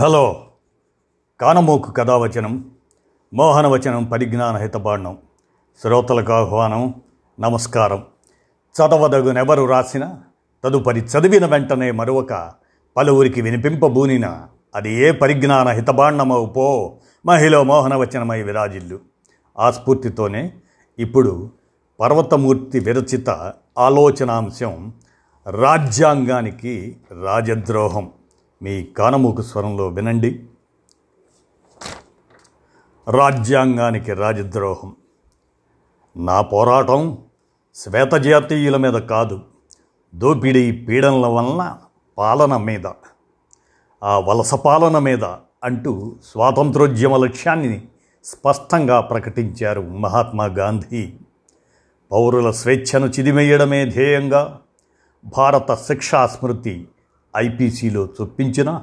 Hello. కానమోకు కథావచనం మోహనవచనం పరిజ్ఞాన హితబాండం శ్రోతలకు ఆహ్వానం నమస్కారం. చదవదగునెవరు రాసిన తదుపరి చదివిన వెంటనే మరొక పలువురికి వినిపింపబూనిన అది ఏ పరిజ్ఞాన హితబాండమవు పో మహిళ మోహనవచనమై విరాజిల్లు. ఆ స్ఫూర్తితోనే ఇప్పుడు పర్వతమూర్తి విరచిత ఆలోచనాంశం రాజ్యాంగానికి రాజద్రోహం. మీ కానమూకు స్వరంలో వినండి. రాజ్యాంగానికి రాజద్రోహం. నా పోరాటం శ్వేతజాతీయుల మీద కాదు దోపిడీ పీడనల వలన పాలన మీద ఆ వలస పాలన మీద అంటూ స్వాతంత్రోద్యమ లక్ష్యాన్ని స్పష్టంగా ప్రకటించారు మహాత్మా గాంధీ. పౌరుల స్వేచ్ఛను చిదిమేయడమే ధ్యేయంగా భారత శిక్షా స్మృతి ఐపీసీలో చొప్పించిన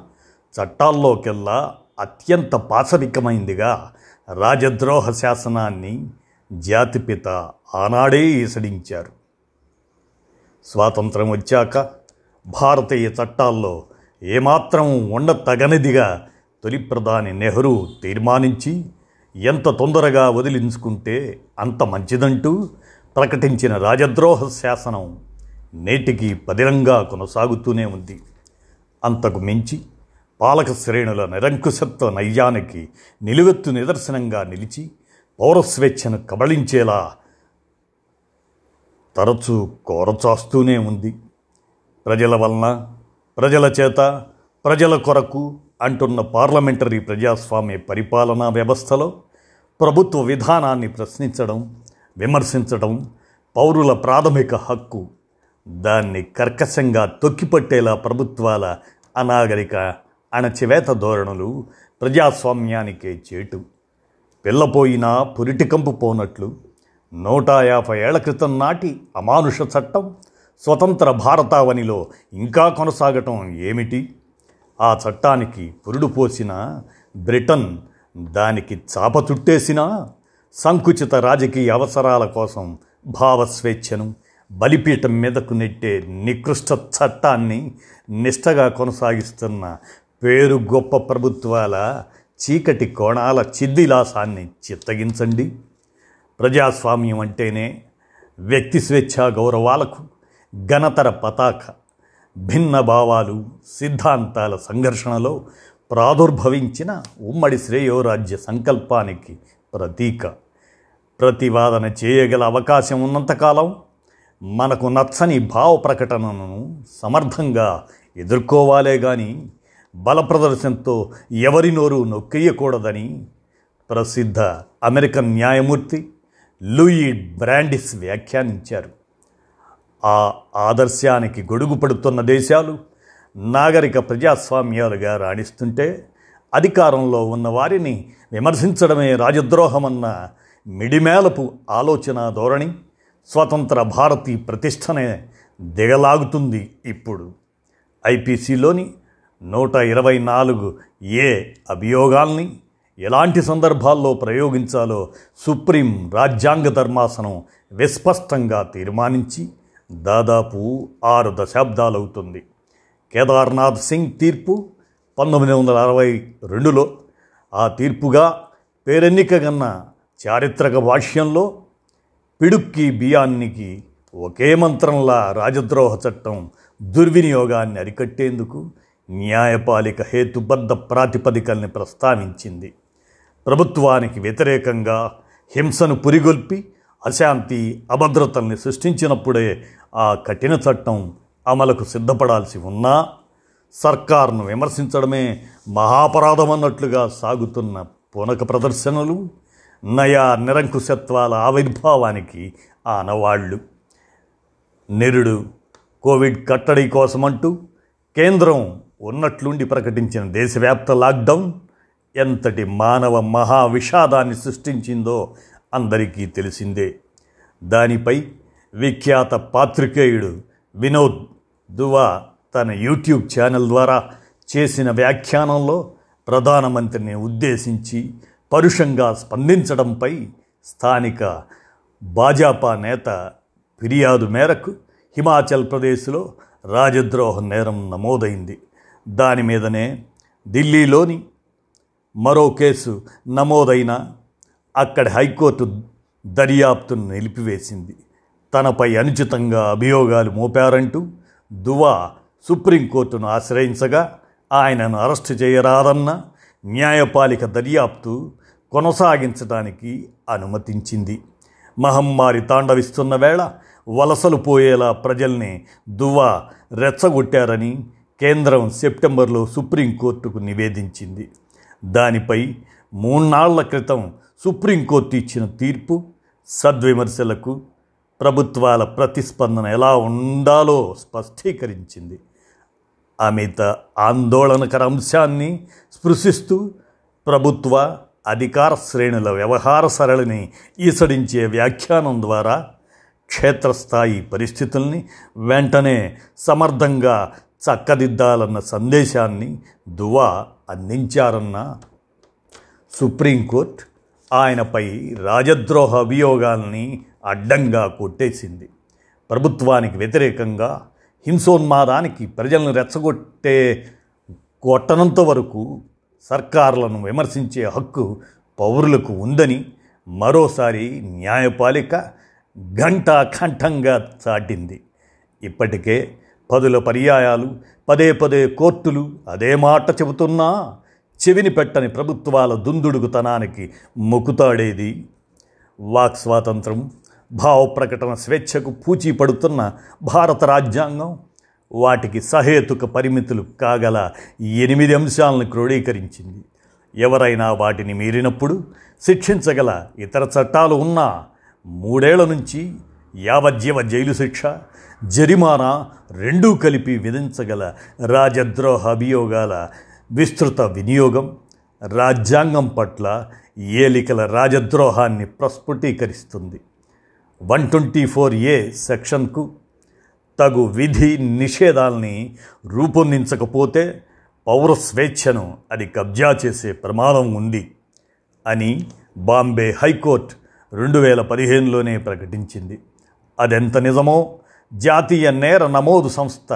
చట్టాల్లోకెల్లా అత్యంత పాశవికమైందిగా రాజద్రోహ శాసనాన్ని జాతిపిత ఆనాడే ఈసడించారు స్వాతంత్రం వచ్చాక భారతీయ చట్టాల్లో ఏమాత్రం ఉండతగనిదిగా తొలి ప్రధాని నెహ్రూ తీర్మానించి ఎంత తొందరగా వదిలించుకుంటే అంత మంచిదంటూ ప్రకటించిన రాజద్రోహ శాసనం నేటికి పదిలంగా కొనసాగుతూనే ఉంది. అంతకు మించి పాలక శ్రేణుల నిరంకుశత్వ నైజానికి నిలువెత్తు నిదర్శనంగా నిలిచి పౌరస్వేచ్ఛను కబళించేలా తరచూ కోరచాస్తూనే ఉంది. ప్రజల వలన ప్రజల చేత ప్రజల కొరకు అంటున్న పార్లమెంటరీ ప్రజాస్వామ్య పరిపాలనా వ్యవస్థలో ప్రభుత్వ విధానాన్ని ప్రశ్నించడం విమర్శించడం పౌరుల ప్రాథమిక హక్కు దాన్ని కర్కశంగా తొక్కిపట్టేలా ప్రభుత్వాల అనాగరిక అణచివేత ధోరణులు ప్రజాస్వామ్యానికే చేటు. పిల్లపోయినా పురిటికంపు పోనట్లు నూట యాభై ఏళ్ళ క్రితం నాటి అమానుష చట్టం స్వతంత్ర భారతావనిలో ఇంకా కొనసాగటం ఏమిటి? ఆ చట్టానికి పురుడు పోసిన బ్రిటన్ దానికి చాప చుట్టేసినా సంకుచిత రాజకీయ అవసరాల కోసం భావస్వేచ్ఛను బలిపీఠం మీదకు నెట్టే నికృష్ట చట్టాన్ని నిష్టగా కొనసాగిస్తున్న పేరు గొప్ప ప్రభుత్వాల చీకటి కోణాల చిద్దిలాసాన్ని చిత్తగించండి. ప్రజాస్వామ్యం అంటేనే వ్యక్తి స్వేచ్ఛా గౌరవాలకు ఘనతర పతాక. భిన్న భావాలు సిద్ధాంతాల సంఘర్షణలో ప్రాదుర్భవించిన ఉమ్మడి శ్రేయోరాజ్య సంకల్పానికి ప్రతీక. ప్రతివాదన చేయగల అవకాశం ఉన్నంతకాలం మనకు నచ్చని భావ ప్రకటనను సమర్థంగా ఎదుర్కోవాలే కానీ బలప్రదర్శనతో ఎవరి నోరు నొక్కేయకూడదని ప్రసిద్ధ అమెరికన్ న్యాయమూర్తి లూయి బ్రాండిస్ వ్యాఖ్యానించారు. ఆ ఆదర్శానికి గొడుగు పడుతున్న దేశాలు నాగరిక ప్రజాస్వామ్యాలుగా రాణిస్తుంటే అధికారంలో ఉన్న వారిని విమర్శించడమే రాజద్రోహమన్న మిడిమేలపు ఆలోచన ధోరణి స్వతంత్ర భారతీ ప్రతిష్టనే దిగలాగుతుంది ఇప్పుడు. ఐపీసీలోని నూట ఇరవై నాలుగు ఏ అభియోగాల్ని ఎలాంటి సందర్భాల్లో ప్రయోగించాలో సుప్రీం రాజ్యాంగ ధర్మాసనం విస్పష్టంగా తీర్మానించి దాదాపు ఆరు దశాబ్దాలవుతుంది. కేదార్నాథ్ సింగ్ తీర్పు పంతొమ్మిది వందల అరవై రెండులో ఆ తీర్పుగా పేరెన్నికగన్న చారిత్రక భాష్యంలో పిడుక్కి బియ్యానికి ఒకే మంత్రంలా రాజద్రోహ చట్టం దుర్వినియోగాన్ని అరికట్టేందుకు న్యాయపాలిక హేతుబద్ధ ప్రాతిపదికల్ని ప్రస్తావించింది. ప్రభుత్వానికి వ్యతిరేకంగా హింసను పురిగొల్పి అశాంతి అభద్రతల్ని సృష్టించినప్పుడే ఆ కఠిన చట్టం అమలుకు సిద్ధపడాల్సి ఉన్నా సర్కార్ను విమర్శించడమే మహాపరాధమన్నట్లుగా సాగుతున్న పూనక ప్రదర్శనలు నయా నిరంకుశత్వాల ఆవిర్భావానికి ఆనవాళ్ళు. నిరుడు కోవిడ్ కట్టడి కోసమంటూ కేంద్రం ఉన్నట్లుండి ప్రకటించిన దేశవ్యాప్త లాక్డౌన్ ఎంతటి మానవ మహా విషాదాన్ని సృష్టించిందో అందరికీ తెలిసిందే. దానిపై విఖ్యాత పాత్రికేయుడు వినోద్ దువా తన యూట్యూబ్ ఛానల్ ద్వారా చేసిన వ్యాఖ్యానంలో ప్రధానమంత్రిని ఉద్దేశించి పరుషంగా స్పందించడంపై స్థానిక భాజపా నేత ఫిర్యాదు మేరకు హిమాచల్ ప్రదేశ్లో రాజద్రోహ నేరం నమోదైంది. దాని మీదనే ఢిల్లీలోని మరో కేసు నమోదైన అక్కడి హైకోర్టు దర్యాప్తును నిలిపివేసింది. తనపై అనుచితంగా అభియోగాలు మోపారంటూ దువా సుప్రీంకోర్టును ఆశ్రయించగా ఆయనను అరెస్టు చేయరాదన్న న్యాయపాలిక దర్యాప్తు కొనసాగించడానికి అనుమతించింది. మహమ్మారి తాండవిస్తున్న వేళ వలసలు పోయేలా ప్రజల్ని దువ్వా రెచ్చగొట్టారని కేంద్రం సెప్టెంబర్లో సుప్రీంకోర్టుకు నివేదించింది. దానిపై మూన్నాళ్ళ క్రితం సుప్రీంకోర్టు ఇచ్చిన తీర్పు సద్విమర్శలకు ప్రభుత్వాల ప్రతిస్పందన ఎలా ఉండాలో స్పష్టీకరించింది. అమిత ఆందోళనకర అంశాన్ని స్పృశిస్తూ ప్రభుత్వ అధికార శ్రేణుల వ్యవహార సరళిని ఈసడించే వ్యాఖ్యానం ద్వారా క్షేత్రస్థాయి పరిస్థితుల్ని వెంటనే సమర్థంగా చక్కదిద్దాలన్న సందేశాన్ని దువా అందించారన్న సుప్రీంకోర్టు ఆయనపై రాజద్రోహ అభియోగాల్ని అడ్డంగా కొట్టేసింది. ప్రభుత్వానికి వ్యతిరేకంగా హింసోన్మాదానికి ప్రజలను రెచ్చగొట్టే కొట్టనంత వరకు సర్కారులను విమర్శించే హక్కు పౌరులకు ఉందని మరోసారి న్యాయపాలిక ఘంటాఖంఠంగా చాటింది. ఇప్పటికే పదుల పర్యాయాలు పదే పదే కోర్టులు అదే మాట చెబుతున్నా చెవిని పెట్టని ప్రభుత్వాల దుందుడుగుతనానికి మొక్కుతాడేది. వాక్ స్వాతంత్రం భావ ప్రకటన స్వేచ్ఛకు పూచీ పడుతున్న భారత రాజ్యాంగం వాటికి సహేతుక పరిమితులు కాగల ఎనిమిది అంశాలను క్రోడీకరించింది. ఎవరైనా వాటిని మీరినప్పుడు శిక్షించగల ఇతర చట్టాలు ఉన్నా మూడేళ్ళ నుంచి యావజ్జీవ జైలు శిక్ష జరిమానా రెండూ కలిపి విధించగల రాజద్రోహ అభియోగాల విస్తృత వినియోగం రాజ్యాంగం పట్ల ఏలికల రాజద్రోహాన్ని ప్రస్ఫుటీకరిస్తుంది. వన్ ట్వంటీ ఫోర్ ఏ సెక్షన్కు తగు విధి నిషేధాల్ని రూపొందించకపోతే పౌర స్వేచ్ఛను అది కబ్జా చేసే ప్రమాదం ఉంది అని బాంబే హైకోర్టు రెండు వేల పదిహేనులోనే ప్రకటించింది. అదెంత నిజమో? జాతీయ నేర నమోదు సంస్థ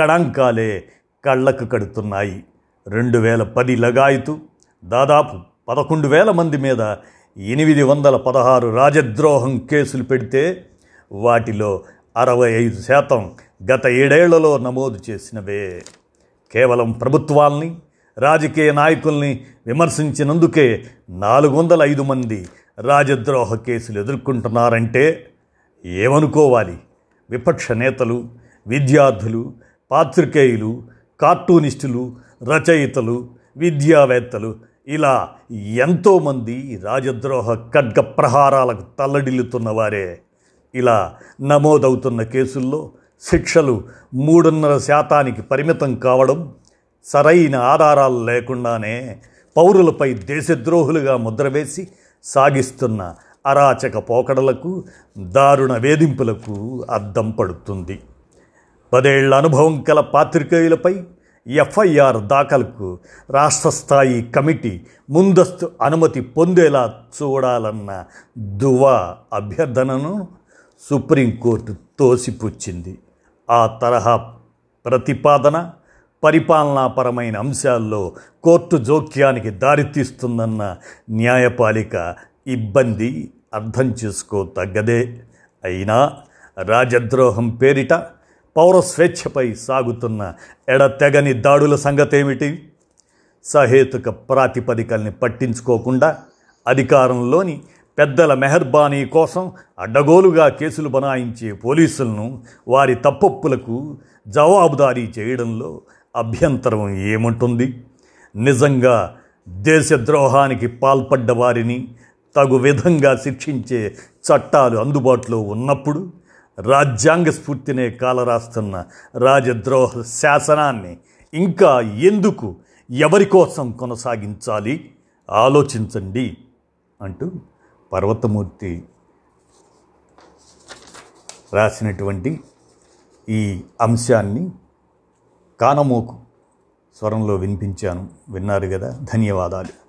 గణాంకాలే కళ్ళకు కడుతున్నాయి. రెండు వేల పది లగాయితు దాదాపు పదకొండు వేల మంది మీద ఎనిమిది వందల పదహారు రాజద్రోహం కేసులు పెడితే వాటిలో అరవై ఐదు శాతం గత ఏడేళ్ళలో నమోదు చేసినవే. కేవలం ప్రభుత్వాల్ని రాజకీయ నాయకుల్ని విమర్శించినందుకే నాలుగు వందల ఐదు మంది రాజద్రోహ కేసులు ఎదుర్కొంటున్నారంటే ఏమనుకోవాలి? విపక్ష నేతలు విద్యార్థులు పాత్రికేయులు కార్టూనిస్టులు రచయితలు విద్యావేత్తలు ఇలా ఎంతోమంది రాజద్రోహ ఖడ్గ ప్రహారాలకు తల్లడిల్లుతున్న వారే ఇలా నమోదవుతున్న కేసుల్లో శిక్షలు మూడున్నర శాతానికి పరిమితం కావడం సరైన ఆధారాలు లేకుండానే పౌరులపై దేశద్రోహులుగా ముద్రవేసి సాగిస్తున్న అరాచక పోకడలకు దారుణ వేధింపులకు అద్దం పడుతుంది. పదేళ్ళ అనుభవం కల పాత్రికేయులపై ఎఫ్ఐఆర్ దాఖలకు రాష్ట్ర స్థాయి కమిటీ ముందస్తు అనుమతి పొందేలా చూడాలన్న దువా అభ్యర్థనను సుప్రీంకోర్టు తోసిపుచ్చింది. ఆ తరహా ప్రతిపాదన పరిపాలనాపరమైన అంశాల్లో కోర్టు జోక్యానికి దారితీస్తుందన్న న్యాయపాలిక ఇబ్బంది అర్థం చేసుకో తగ్గదే అయినా రాజద్రోహం పేరిట పౌర స్వేచ్ఛపై సాగుతున్న ఎడతెగని దాడుల సంగతేమిటి? సహేతుక ప్రాతిపదికల్ని పట్టించుకోకుండా అధికారంలోని పెద్దల మెహర్బానీ కోసం అడ్డగోలుగా కేసులు బనాయించే పోలీసులను వారి తప్పొప్పులకు జవాబుదారీ చేయడంలో అభ్యంతరం ఏముంటుంది? నిజంగా దేశద్రోహానికి పాల్పడ్డ వారిని తగు విధంగా శిక్షించే చట్టాలు అందుబాటులో ఉన్నప్పుడు రాజ్యాంగ స్ఫూర్తినే కాలరాస్తున్న రాజద్రోహ శాసనాన్ని ఇంకా ఎందుకు ఎవరి కోసం కొనసాగించాలి? ఆలోచించండి అంటూ పర్వతమూర్తి రాసినటువంటి ఈ అంశాన్ని కానమోకు స్వరంలో వినిపించాను. విన్నారు కదా? ధన్యవాదాలు.